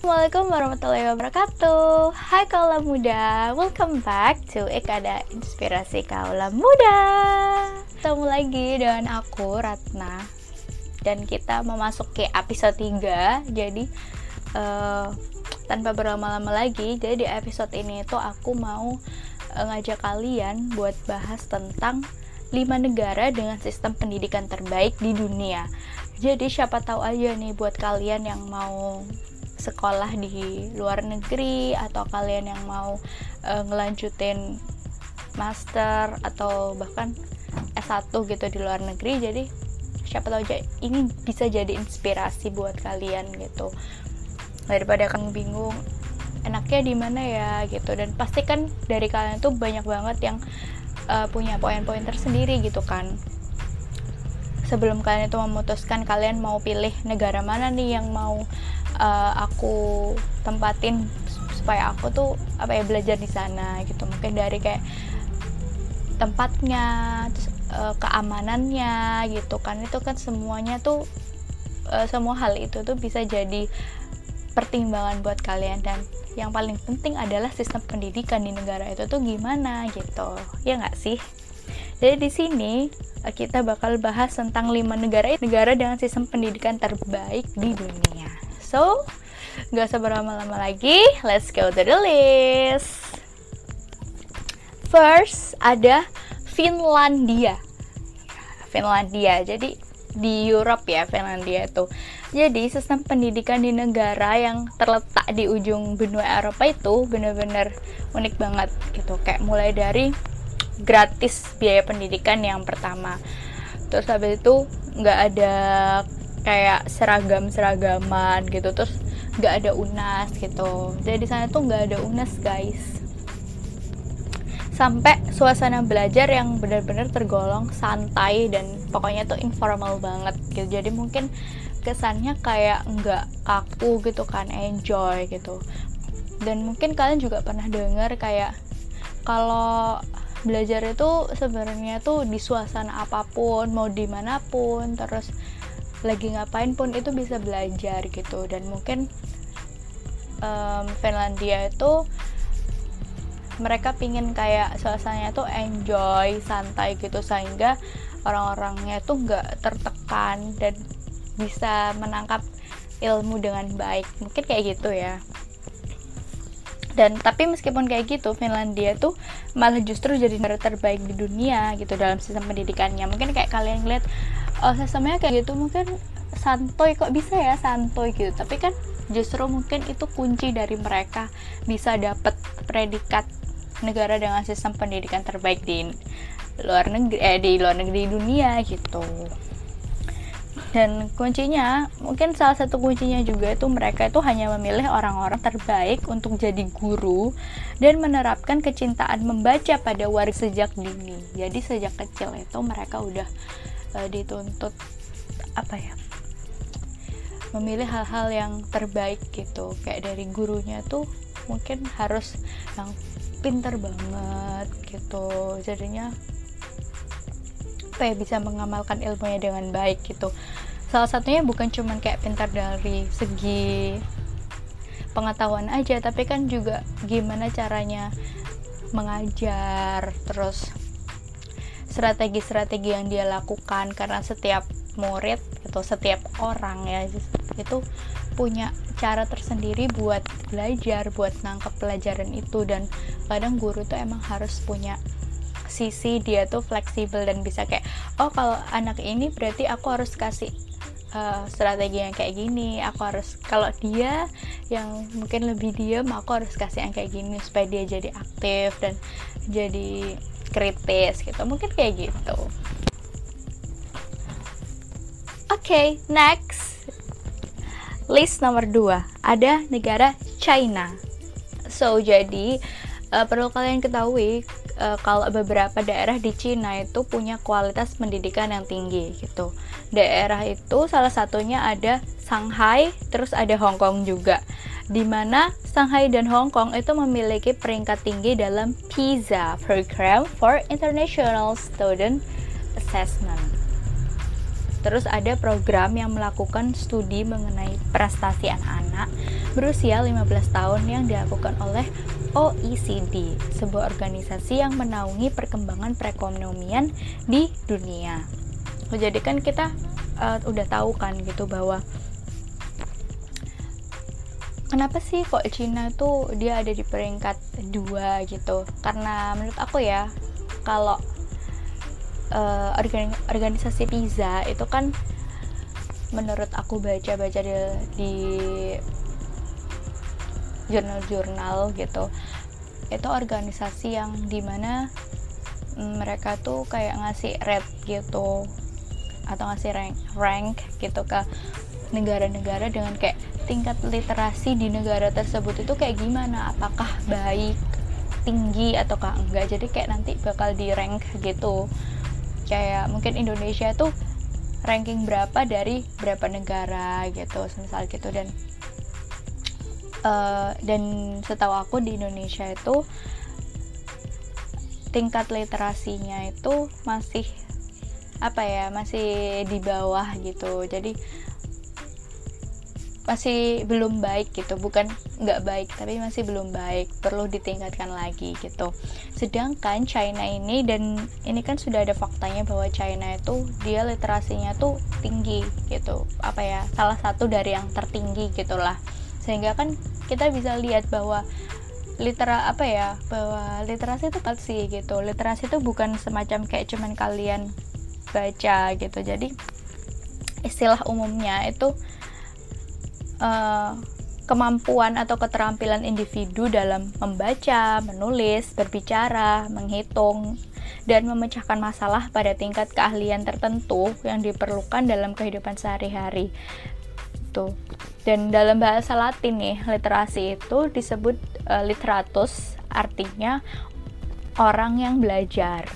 Assalamualaikum warahmatullahi wabarakatuh. Hai kaula muda Welcome back to Ekada Inspirasi Kaula Muda. Ketemu lagi dengan aku Ratna. Dan kita memasuki episode 3 Jadi uh, tanpa berlama-lama lagi Jadi di episode ini tuh aku mau uh, ngajak kalian buat bahas tentang 5 negara dengan sistem pendidikan terbaik di dunia. Jadi siapa tahu aja nih buat kalian yang mau sekolah di luar negeri atau kalian yang mau uh, ngelanjutin master atau bahkan S1 gitu di luar negeri jadi siapa tahu aja ini bisa jadi inspirasi buat kalian gitu. Daripada kan bingung enaknya di mana ya gitu. Dan pasti kan dari kalian tuh banyak banget yang uh, punya poin-poin tersendiri gitu kan. Sebelum kalian itu memutuskan kalian mau pilih negara mana nih yang mau uh, aku tempatin supaya aku tuh apa ya belajar di sana gitu. Mungkin dari kayak tempatnya terus uh, keamanannya gitu kan. Itu kan semuanya tuh uh, semua hal itu tuh bisa jadi pertimbangan buat kalian. Dan yang paling penting adalah sistem pendidikan di negara itu tuh gimana gitu. Ya nggak sih? Jadi di sini kita bakal bahas tentang lima negara negara dengan sistem pendidikan terbaik di dunia So, gak usah berlama-lama lagi, let's go to the list. First ada Finlandia. Finlandia. Jadi di Europe ya Finlandia itu. Jadi sistem pendidikan di negara yang terletak di ujung benua Eropa itu benar-benar unik banget gitu. Kayak mulai dari gratis biaya pendidikan yang pertama. Terus habis itu nggak ada kayak seragam seragaman gitu terus nggak ada unas gitu. Jadi di sana tuh nggak ada unas guys. Sampai suasana belajar yang benar-benar tergolong santai dan pokoknya tuh informal banget gitu. Jadi mungkin kesannya kayak nggak kaku gitu kan enjoy gitu. Dan mungkin kalian juga pernah dengar kayak kalau belajar itu sebenarnya tuh di suasana apa pun mau di mana pun terus lagi ngapain pun itu bisa belajar gitu. Dan mungkin um, Finlandia itu mereka pingin kayak suasananya tuh enjoy santai gitu sehingga orang-orangnya tuh nggak tertekan dan bisa menangkap ilmu dengan baik. Mungkin kayak gitu ya. Dan tapi meskipun kayak gitu Finlandia tuh malah justru jadi negara terbaik di dunia gitu dalam sistem pendidikannya. Mungkin kayak kalian lihat oh sistemnya kayak gitu mungkin santoy kok bisa ya santoy gitu. Tapi kan justru mungkin itu kunci dari mereka bisa dapat predikat negara dengan sistem pendidikan terbaik di luar negeri eh di luar negeri dunia gitu. Dan kuncinya mungkin salah satu kuncinya juga itu mereka itu hanya memilih orang-orang terbaik untuk jadi guru dan menerapkan kecintaan membaca pada waris sejak dini. Jadi sejak kecil itu mereka udah uh, dituntut apa ya memilih hal-hal yang terbaik gitu. Kayak dari gurunya tuh mungkin harus yang pinter banget gitu. Jadinya apa ya bisa mengamalkan ilmunya dengan baik gitu. Salah satunya bukan cuman kayak pintar dari segi pengetahuan aja tapi kan juga gimana caranya mengajar terus strategi-strategi yang dia lakukan karena setiap murid atau setiap orang ya itu punya cara tersendiri buat belajar buat nangkep pelajaran itu. Dan kadang guru tuh emang harus punya sisi dia tuh fleksibel dan bisa kayak oh kalau anak ini berarti aku harus kasih uh, strategi yang kayak gini aku harus kalau dia yang mungkin lebih diam aku harus kasih yang kayak gini supaya dia jadi aktif dan jadi kritis gitu. Mungkin kayak gitu. Oke okay, next. List nomor 2 ada negara China. So jadi uh, perlu kalian ketahui uh, kalau beberapa daerah di Cina itu punya kualitas pendidikan yang tinggi gitu. Daerah itu salah satunya ada Shanghai, terus ada Hong Kong juga di mana Shanghai dan Hong Kong itu memiliki peringkat tinggi dalam PISA Program for International Student Assessment. Terus ada program yang melakukan studi mengenai prestasi anak-anak berusia 15 tahun yang dilakukan oleh OECD, sebuah organisasi yang menaungi perkembangan perekonomian di dunia. Jadi kan kita uh, udah tahu kan gitu bahwa kenapa sih kok Cina tuh dia ada di peringkat dua gitu? Karena menurut aku ya kalau uh, organisasi pizza itu kan menurut aku baca-baca di, di jurnal-jurnal gitu. Itu organisasi yang di mana mereka tuh kayak ngasih rate gitu atau ngasih rank rank gitu ke negara-negara dengan kayak tingkat literasi di negara tersebut itu kayak gimana? Apakah baik tinggi ataukah enggak? Jadi kayak nanti bakal di rank gitu. Kayak mungkin Indonesia tuh ranking berapa dari berapa negara gitu misal gitu. Dan uh, dan setahu aku di Indonesia itu tingkat literasinya itu masih apa ya masih di bawah gitu. Jadi masih belum baik gitu. Bukan nggak baik tapi masih belum baik. Perlu ditingkatkan lagi gitu. Sedangkan China ini dan ini kan sudah ada faktanya bahwa China itu dia literasinya tuh tinggi gitu. Apa ya salah satu dari yang tertinggi gitulah sehingga kan kita bisa lihat bahwa litera apa ya bahwa literasi itu sih gitu literasi itu bukan semacam kayak cuman kalian baca gitu jadi istilah umumnya itu uh, kemampuan atau keterampilan individu dalam membaca, menulis, berbicara, menghitung, dan memecahkan masalah pada tingkat keahlian tertentu yang diperlukan dalam kehidupan sehari-hari. Tuh. Dan dalam bahasa Latin nih, literasi itu disebut uh, literatus, artinya orang yang belajar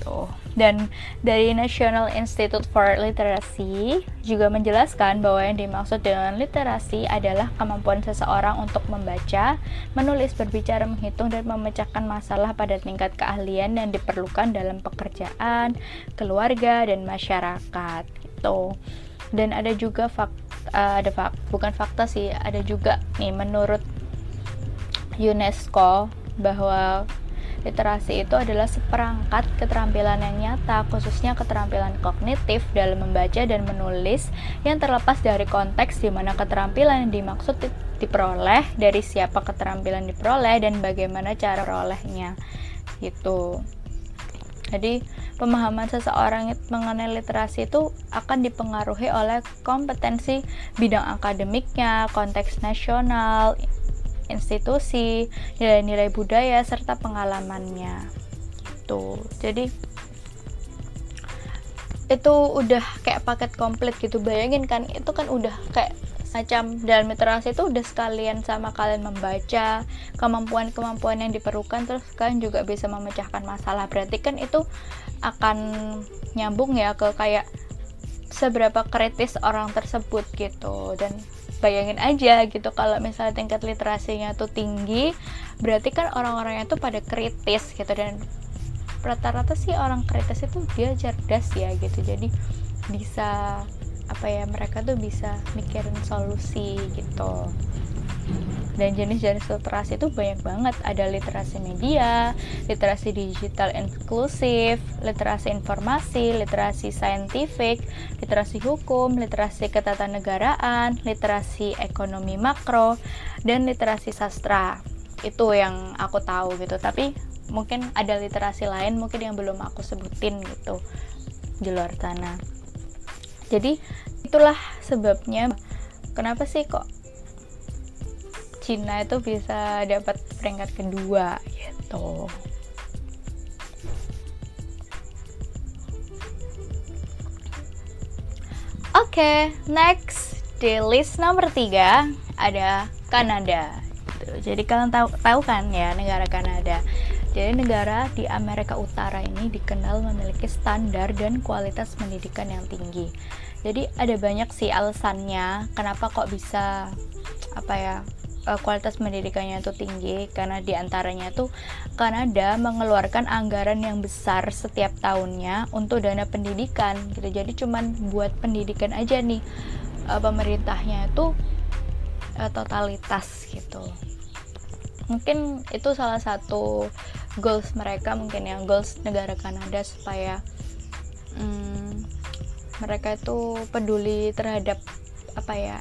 gitu. Dan dari National Institute for Literacy juga menjelaskan bahwa yang dimaksud dengan literasi adalah kemampuan seseorang untuk membaca, menulis, berbicara, menghitung, dan memecahkan masalah pada tingkat keahlian yang diperlukan dalam pekerjaan, keluarga, dan masyarakat. Gitu. Dan ada juga fak, uh, ada fak, bukan fakta sih, ada juga nih menurut UNESCO bahwa Literasi itu adalah seperangkat keterampilan yang nyata, khususnya keterampilan kognitif dalam membaca dan menulis yang terlepas dari konteks di mana keterampilan yang dimaksud diperoleh, dari siapa keterampilan diperoleh dan bagaimana cara perolehnya. Gitu. Jadi, pemahaman seseorang mengenai literasi itu akan dipengaruhi oleh kompetensi bidang akademiknya, konteks nasional, institusi, nilai-nilai budaya serta pengalamannya. Gitu. Jadi itu udah kayak paket komplit gitu. Bayangin kan itu kan udah kayak macam dalam literasi itu udah sekalian sama kalian membaca kemampuan-kemampuan yang diperlukan terus kalian juga bisa memecahkan masalah. Berarti kan itu akan nyambung ya ke kayak seberapa kritis orang tersebut gitu. Dan bayangin aja gitu kalau misalnya tingkat literasinya tuh tinggi berarti kan orang-orangnya tuh pada kritis gitu. Dan rata-rata sih orang kritis itu dia cerdas ya gitu. Jadi bisa apa ya mereka tuh bisa mikirin solusi gitu. Dan jenis-jenis literasi itu banyak banget. Ada literasi media, literasi digital inklusif, literasi informasi, literasi saintifik, literasi hukum, literasi ketatanegaraan, literasi ekonomi makro, dan literasi sastra. Itu yang aku tahu gitu. Tapi mungkin ada literasi lain mungkin yang belum aku sebutin gitu di luar sana jadi itulah sebabnya kenapa sih kok Cina itu bisa dapat peringkat kedua gitu Oke, okay, next di list nomor tiga ada Kanada. Gitu. Jadi kalian tahu tahu kan ya negara Kanada. Jadi negara di Amerika Utara ini dikenal memiliki standar dan kualitas pendidikan yang tinggi. Jadi ada banyak sih alasannya kenapa kok bisa apa ya uh, kualitas pendidikannya itu tinggi. Karena di antaranya tuh Kanada mengeluarkan anggaran yang besar setiap tahunnya untuk dana pendidikan gitu. Jadi cuman buat pendidikan aja nih uh, pemerintahnya itu uh, totalitas gitu mungkin itu salah satu goals mereka mungkin ya goals negara Kanada supaya hmm, mereka itu peduli terhadap apa ya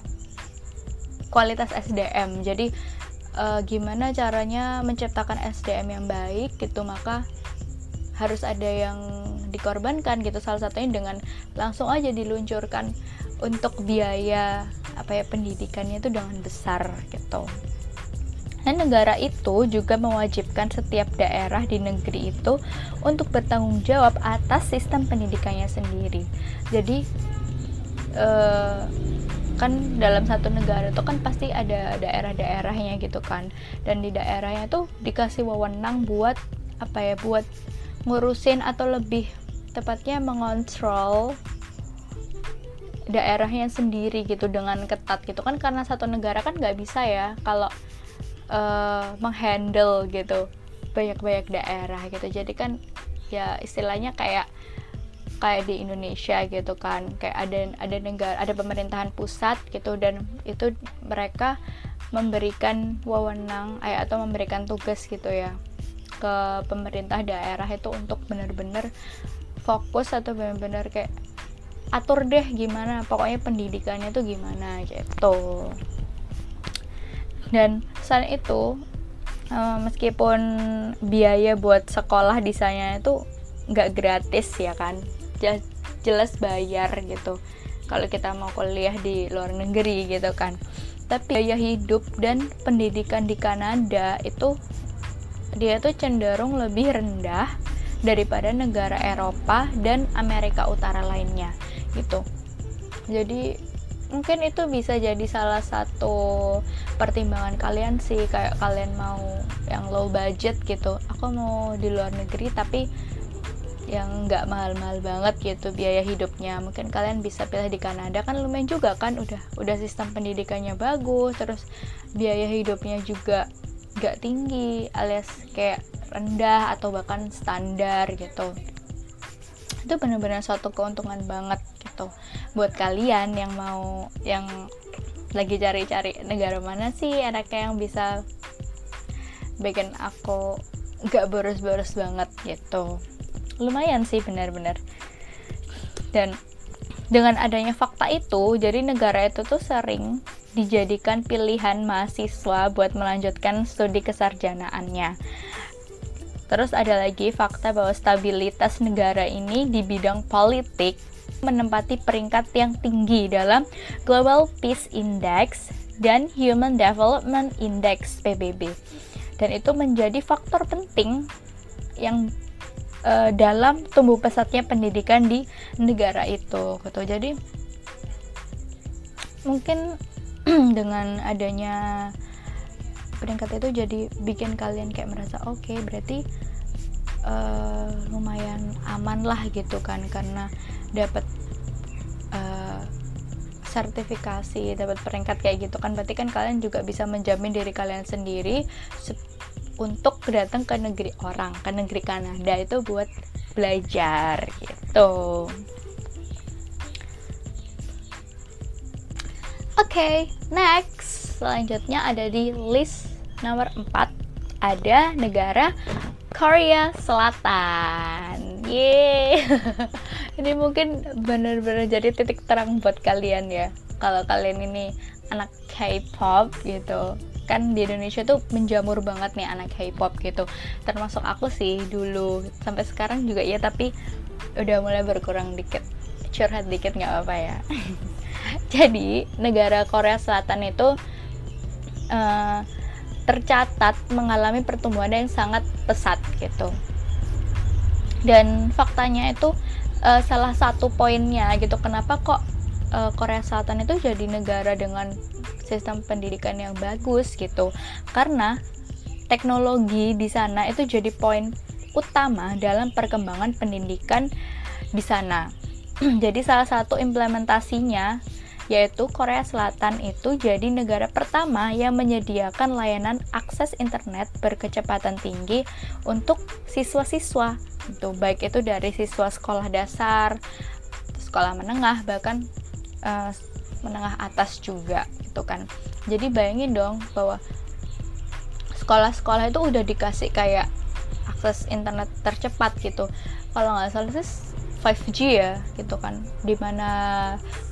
kualitas SDM jadi uh, gimana caranya menciptakan SDM yang baik gitu maka harus ada yang dikorbankan gitu. Salah satunya dengan langsung aja diluncurkan untuk biaya apa ya pendidikannya itu dengan besar gitu dan negara itu juga mewajibkan setiap daerah di negeri itu untuk bertanggung jawab atas sistem pendidikannya sendiri. Jadi eh, kan dalam satu negara itu kan pasti ada daerah-daerahnya gitu kan. Dan di daerahnya tuh dikasih wewenang buat apa ya buat ngurusin atau lebih tepatnya mengontrol daerahnya sendiri gitu dengan ketat gitu kan karena satu negara kan nggak bisa ya kalau uh, menghandle gitu banyak-banyak daerah gitu. Jadi kan ya istilahnya kayak kayak di Indonesia gitu kan. Kayak ada ada negara ada pemerintahan pusat gitu dan itu mereka memberikan wewenang eh, atau memberikan tugas gitu ya ke pemerintah daerah itu untuk benar-benar fokus atau benar-benar kayak atur deh gimana pokoknya pendidikannya tuh gimana gitu dan selain itu uh, meskipun biaya buat sekolah di sana itu nggak gratis ya kan jelas bayar gitu. Kalau kita mau kuliah di luar negeri gitu kan. Tapi biaya hidup dan pendidikan di Kanada itu dia tuh cenderung lebih rendah daripada negara Eropa dan Amerika Utara lainnya gitu. Jadi mungkin itu bisa jadi salah satu pertimbangan kalian sih kayak kalian mau yang low budget gitu. Aku mau di luar negeri tapi yang nggak mahal-mahal banget gitu biaya hidupnya. Mungkin kalian bisa pilih di Kanada kan lumayan juga kan udah udah sistem pendidikannya bagus terus biaya hidupnya juga nggak tinggi alias kayak rendah atau bahkan standar gitu. Itu benar-benar suatu keuntungan banget gitu. Buat kalian yang mau yang lagi cari-cari negara mana sih enaknya yang bisa bikin aku gak boros-boros banget gitu. Lumayan sih benar-benar. Dan dengan adanya fakta itu jadi negara itu tuh sering dijadikan pilihan mahasiswa buat melanjutkan studi kesarjanaannya. Terus ada lagi fakta bahwa stabilitas negara ini di bidang politik menempati peringkat yang tinggi dalam Global Peace Index dan Human Development Index PBB. Dan itu menjadi faktor penting yang uh, dalam tumbuh pesatnya pendidikan di negara itu gitu. Jadi mungkin dengan adanya peringkat itu jadi bikin kalian kayak merasa oke okay, berarti uh, lumayan aman lah gitu kan karena dapat uh, sertifikasi dapat peringkat kayak gitu kan. Berarti kan kalian juga bisa menjamin diri kalian sendiri untuk datang ke negeri orang ke negeri Kanada itu buat belajar gitu. Oke, okay, next. Selanjutnya ada di list nomor 4 ada negara Korea Selatan. Yeay. ini mungkin benar-benar jadi titik terang buat kalian ya. Kalau kalian ini anak K-pop gitu. Kan di Indonesia tuh menjamur banget nih anak K-pop gitu. Termasuk aku sih dulu sampai sekarang juga ya tapi udah mulai berkurang dikit. Curhat dikit nggak apa-apa ya. jadi negara Korea Selatan itu uh, tercatat mengalami pertumbuhan yang sangat pesat gitu. Dan faktanya itu uh, salah satu poinnya gitu. Kenapa kok uh, Korea Selatan itu jadi negara dengan sistem pendidikan yang bagus gitu? Karena teknologi di sana itu jadi poin utama dalam perkembangan pendidikan di sana. Jadi salah satu implementasinya yaitu Korea Selatan itu jadi negara pertama yang menyediakan layanan akses internet berkecepatan tinggi untuk siswa-siswa. Itu baik itu dari siswa sekolah dasar sekolah menengah bahkan uh, menengah atas juga gitu kan. Jadi bayangin dong bahwa sekolah-sekolah itu udah dikasih kayak akses internet tercepat gitu. Kalau nggak salah itu 5G ya gitu kan. Di mana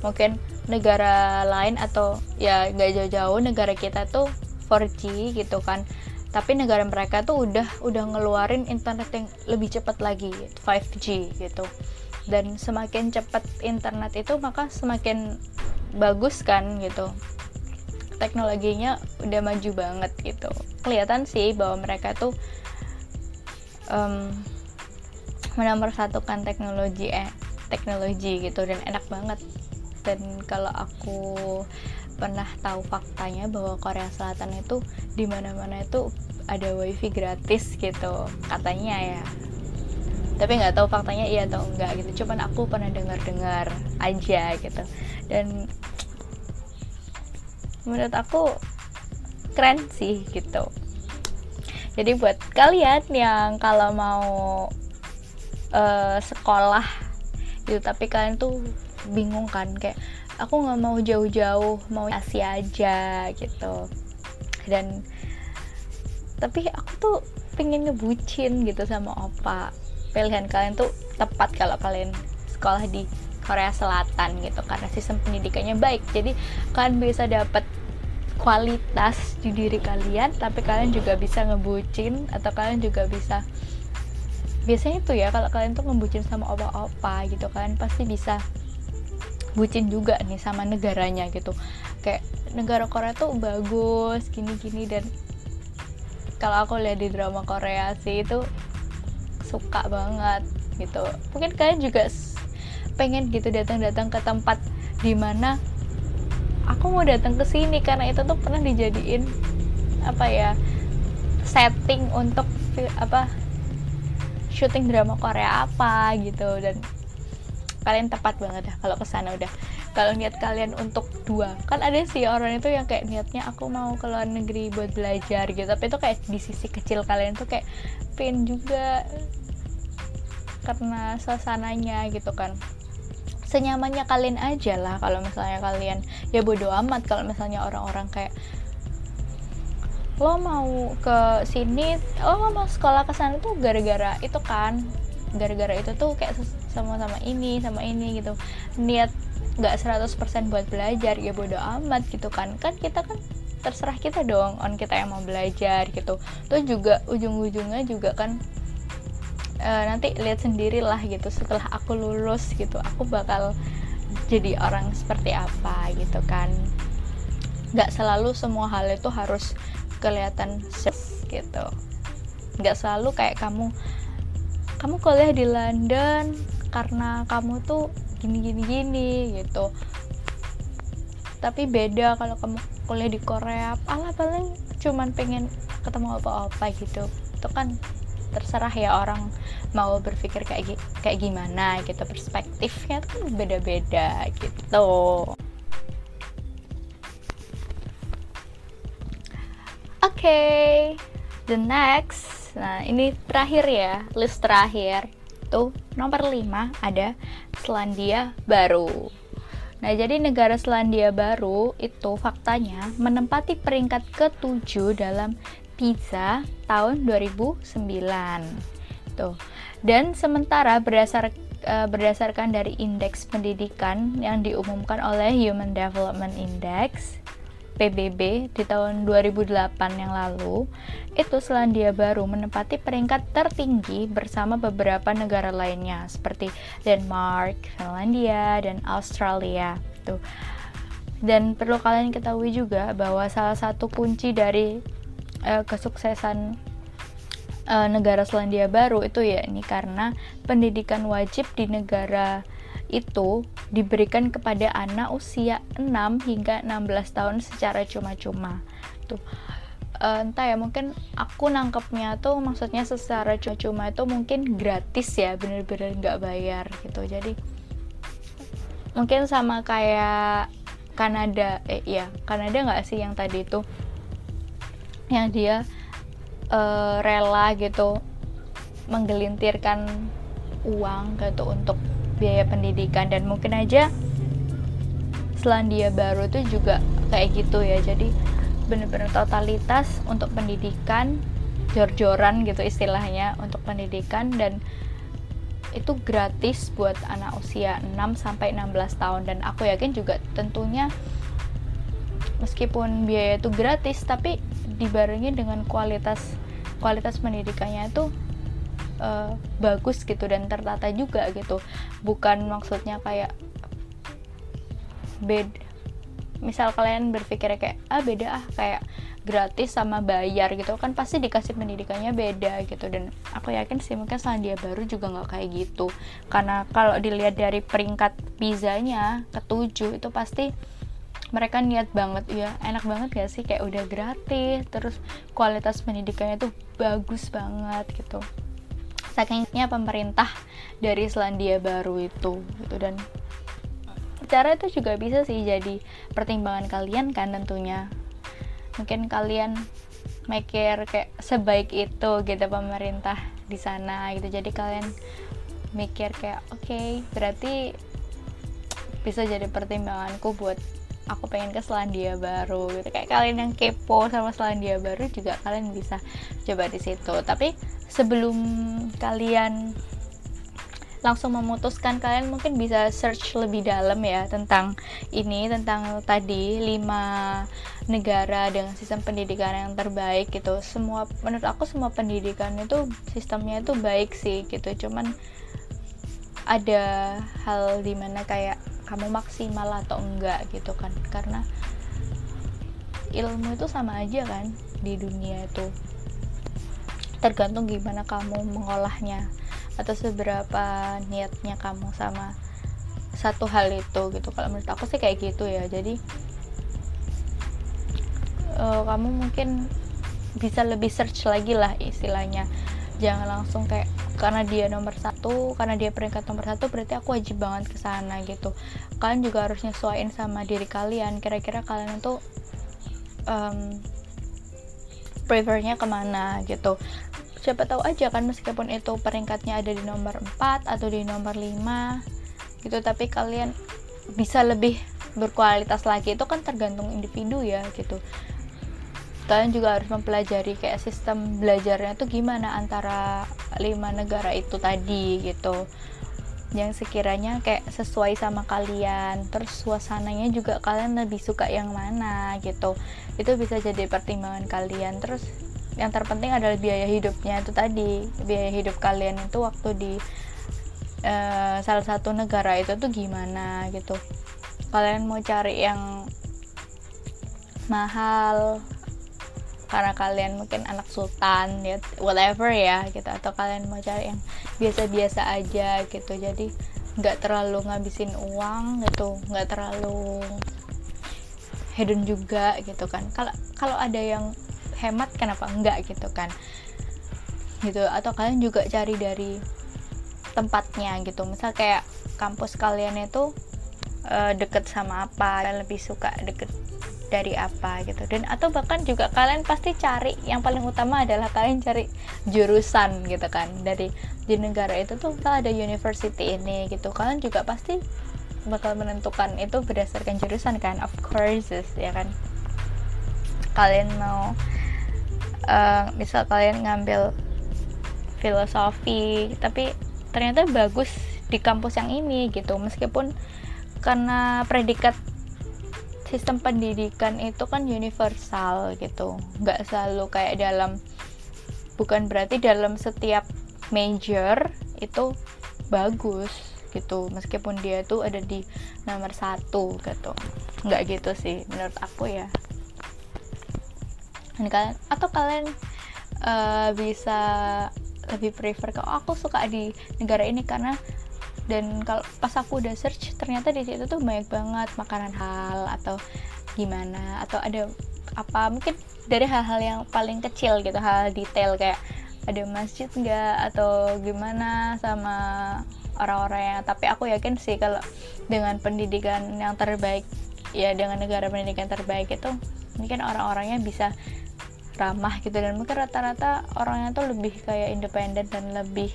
mungkin negara lain atau ya nggak jauh-jauh negara kita tuh 4G gitu kan. Tapi negara mereka tuh udah udah ngeluarin internet yang lebih cepat lagi 5G gitu. Dan semakin cepat internet itu maka semakin bagus kan gitu. Teknologinya udah maju banget gitu. Kelihatan sih bahwa mereka tuh um, satukan teknologi eh teknologi gitu dan enak banget. Dan kalau aku pernah tahu faktanya bahwa Korea Selatan itu di mana-mana itu ada wifi gratis gitu katanya ya. Tapi nggak tahu faktanya iya atau enggak gitu cuman aku pernah dengar-dengar aja gitu. Dan menurut aku keren sih gitu. Jadi buat kalian yang kalau mau uh, sekolah gitu. Tapi kalian tuh bingung kan kayak aku nggak mau jauh-jauh mau Asia aja gitu. Dan tapi aku tuh pengen ngebucin gitu sama opa. Pilihan kalian tuh tepat kalau kalian sekolah di Korea Selatan gitu karena sistem pendidikannya baik. Jadi kalian bisa dapat kualitas di diri kalian tapi kalian juga bisa ngebucin atau kalian juga bisa biasanya tuh ya kalau kalian tuh ngebucin sama opa-opa gitu kalian pasti bisa bucin juga nih sama negaranya gitu. Kayak negara Korea tuh bagus gini-gini dan kalau aku lihat di drama Korea sih itu suka banget gitu. Mungkin kalian juga pengen gitu datang-datang ke tempat di mana aku mau datang ke sini karena itu tuh pernah dijadiin apa ya setting untuk apa syuting drama Korea apa gitu. Dan kalian tepat banget ya kalau ke sana udah. Kalau niat kalian untuk dua. Kan ada sih orang itu yang kayak niatnya aku mau ke luar negeri buat belajar gitu. Tapi itu kayak di sisi kecil kalian tuh kayak pengen juga karena suasananya gitu kan. Senyamannya kalian aja lah kalau misalnya kalian ya bodo amat kalau misalnya orang-orang kayak lo mau ke sini lo mau sekolah ke sana tuh gara-gara itu kan. Gara-gara itu tuh kayak sama-sama ini sama ini gitu. Niat nggak 100% buat belajar ya bodo amat gitu kan. Kan kita kan terserah kita dong on kita yang mau belajar gitu. Tuh juga ujung-ujungnya juga kan uh, nanti lihat sendirilah gitu setelah aku lulus gitu aku bakal jadi orang seperti apa gitu kan. Nggak selalu semua hal itu harus kelihatan gitu. Nggak selalu kayak kamu. Kamu kuliah di London karena kamu tuh gini gini gini gitu. Tapi beda kalau kamu kuliah di Korea. Ala paling cuman pengen ketemu apa-apa gitu. Itu kan terserah ya orang mau berpikir kayak kayak gimana gitu. Perspektifnya tuh beda-beda gitu oke. Okay, the next. Nah ini terakhir ya. List terakhir. Tuh nomor 5 ada Selandia Baru. Nah, jadi negara Selandia Baru itu faktanya menempati peringkat ketujuh dalam PISA tahun 2009. Tuh. Dan sementara berdasar uh, berdasarkan dari indeks pendidikan yang diumumkan oleh Human Development Index PBB di tahun 2008 yang lalu, itu Selandia Baru menempati peringkat tertinggi bersama beberapa negara lainnya seperti Denmark, Finlandia, dan Australia. Tuh. Dan perlu kalian ketahui juga bahwa salah satu kunci dari uh, kesuksesan uh, negara Selandia Baru itu ya ini karena pendidikan wajib di negara itu diberikan kepada anak usia 6 hingga 16 tahun secara cuma-cuma. Tuh. Uh, entah ya mungkin aku nangkepnya tuh maksudnya secara cuma-cuma itu mungkin gratis ya bener-bener nggak bayar gitu jadi mungkin sama kayak Kanada eh ya Kanada nggak sih yang tadi itu yang dia uh, rela gitu menggelintirkan uang gitu untuk biaya pendidikan dan mungkin aja Selandia Baru itu juga kayak gitu ya. Jadi bener-bener totalitas untuk pendidikan jor-joran gitu istilahnya untuk pendidikan dan itu gratis buat anak usia 6 sampai 16 tahun. Dan aku yakin juga tentunya meskipun biaya itu gratis tapi dibarengi dengan kualitas kualitas pendidikannya itu uh, bagus gitu dan tertata juga gitu. Bukan maksudnya kayak bed misal kalian berpikir kayak ah beda ah kayak gratis sama bayar gitu. Kan pasti dikasih pendidikannya beda gitu. Dan aku yakin sih mungkin Selandia Baru juga nggak kayak gitu. Karena kalau dilihat dari peringkat pizzanya ketujuh itu pasti mereka niat banget. Ya enak banget gak sih? Kayak udah gratis terus kualitas pendidikannya tuh bagus banget gitu sakingnya pemerintah dari Selandia Baru itu gitu. Dan cara itu juga bisa sih jadi pertimbangan kalian kan tentunya. Mungkin kalian mikir kayak sebaik itu gitu pemerintah di sana gitu. Jadi kalian mikir kayak oke okay, berarti bisa jadi pertimbanganku buat aku pengen ke Selandia Baru gitu. Kayak kalian yang kepo sama Selandia Baru juga kalian bisa coba di situ. Tapi sebelum kalian langsung memutuskan kalian mungkin bisa search lebih dalam ya tentang ini tentang tadi lima negara dengan sistem pendidikan yang terbaik gitu. Semua menurut aku semua pendidikan itu sistemnya itu baik sih gitu. Cuman ada hal di mana kayak kamu maksimal atau enggak gitu kan. Karena ilmu itu sama aja kan di dunia itu tergantung gimana kamu mengolahnya atau seberapa niatnya kamu sama satu hal itu gitu. Kalau menurut aku sih kayak gitu ya. Jadi uh, kamu mungkin bisa lebih search lagi lah istilahnya. Jangan langsung kayak karena dia nomor satu karena dia peringkat nomor satu berarti aku wajib banget ke sana gitu. Kalian juga harus nyesuaiin sama diri kalian. Kira-kira kalian itu um, prefernya ke mana gitu. Siapa tahu aja kan meskipun itu peringkatnya ada di nomor 4 atau di nomor 5 gitu. Tapi kalian bisa lebih berkualitas lagi. Itu kan tergantung individu ya gitu. Kalian juga harus mempelajari kayak sistem belajarnya tuh gimana antara lima negara itu tadi gitu yang sekiranya kayak sesuai sama kalian. Terus suasananya juga kalian lebih suka yang mana gitu. Itu bisa jadi pertimbangan kalian. Terus yang terpenting adalah biaya hidupnya. Itu tadi biaya hidup kalian itu waktu di uh, salah satu negara itu tuh gimana gitu. Kalian mau cari yang mahal karena kalian mungkin anak sultan ya whatever ya gitu. Atau kalian mau cari yang biasa-biasa aja gitu. Jadi nggak terlalu ngabisin uang gitu. Nggak terlalu hedon juga gitu kan. Kalau kalau ada yang hemat kenapa enggak gitu kan. Gitu. Atau kalian juga cari dari tempatnya gitu. Misal kayak kampus kalian itu uh, deket sama apa kalian lebih suka deket dari apa gitu. Dan atau bahkan juga kalian pasti cari yang paling utama adalah kalian cari jurusan gitu kan. Dari di negara itu tuh kalau ada university ini gitu kalian juga pasti bakal menentukan itu berdasarkan jurusan kan. Of course ya kan. Kalian mau uh, misal kalian ngambil filosofi tapi ternyata bagus di kampus yang ini gitu. Meskipun karena predikat sistem pendidikan itu kan universal gitu. Nggak selalu kayak dalam bukan berarti dalam setiap major itu bagus gitu. Meskipun dia tuh ada di nomor satu gitu. Nggak gitu sih menurut aku ya. Dan kalian atau kalian uh, bisa lebih prefer ke oh, aku suka di negara ini karena dan kalau pas aku udah search ternyata di situ tuh banyak banget makanan hal atau gimana atau ada apa mungkin dari hal-hal yang paling kecil gitu hal detail kayak ada masjid nggak atau gimana sama orang-orang yang tapi aku yakin sih kalau dengan pendidikan yang terbaik ya dengan negara pendidikan terbaik itu mungkin orang-orangnya bisa ramah gitu. Dan mungkin rata-rata orangnya tuh lebih kayak independen dan lebih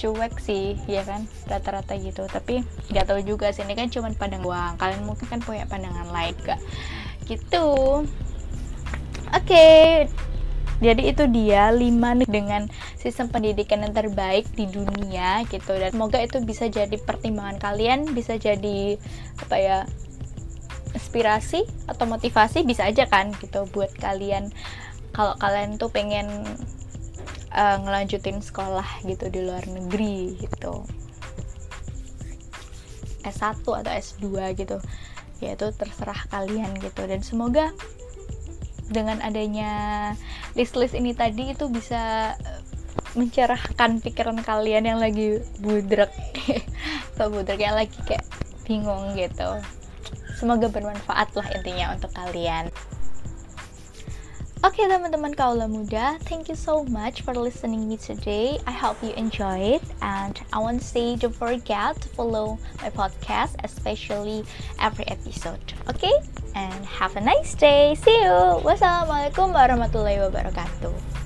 cuek sih ya kan rata-rata gitu. Tapi nggak tahu juga sih ini kan cuma pandang uang kalian mungkin kan punya pandangan lain gak gitu. Oke. Okay. jadi itu dia 5 dengan sistem pendidikan yang terbaik di dunia gitu. Dan semoga itu bisa jadi pertimbangan kalian bisa jadi apa ya inspirasi atau motivasi bisa aja kan gitu buat kalian. Kalau kalian tuh pengen uh, ngelanjutin sekolah gitu di luar negeri gitu. S1 atau S2 gitu. Ya itu terserah kalian gitu. Dan semoga dengan adanya list-list ini tadi itu bisa mencerahkan pikiran kalian yang lagi budrek. Atau budrek yang lagi kayak bingung gitu. Semoga bermanfaat lah intinya untuk kalian Oke okay, teman-teman kaula muda, thank you so much for listening me today. I hope you enjoy it and I want to say don't forget to follow my podcast, especially every episode. Okay? And have a nice day. See you. Wassalamualaikum warahmatullahi wabarakatuh.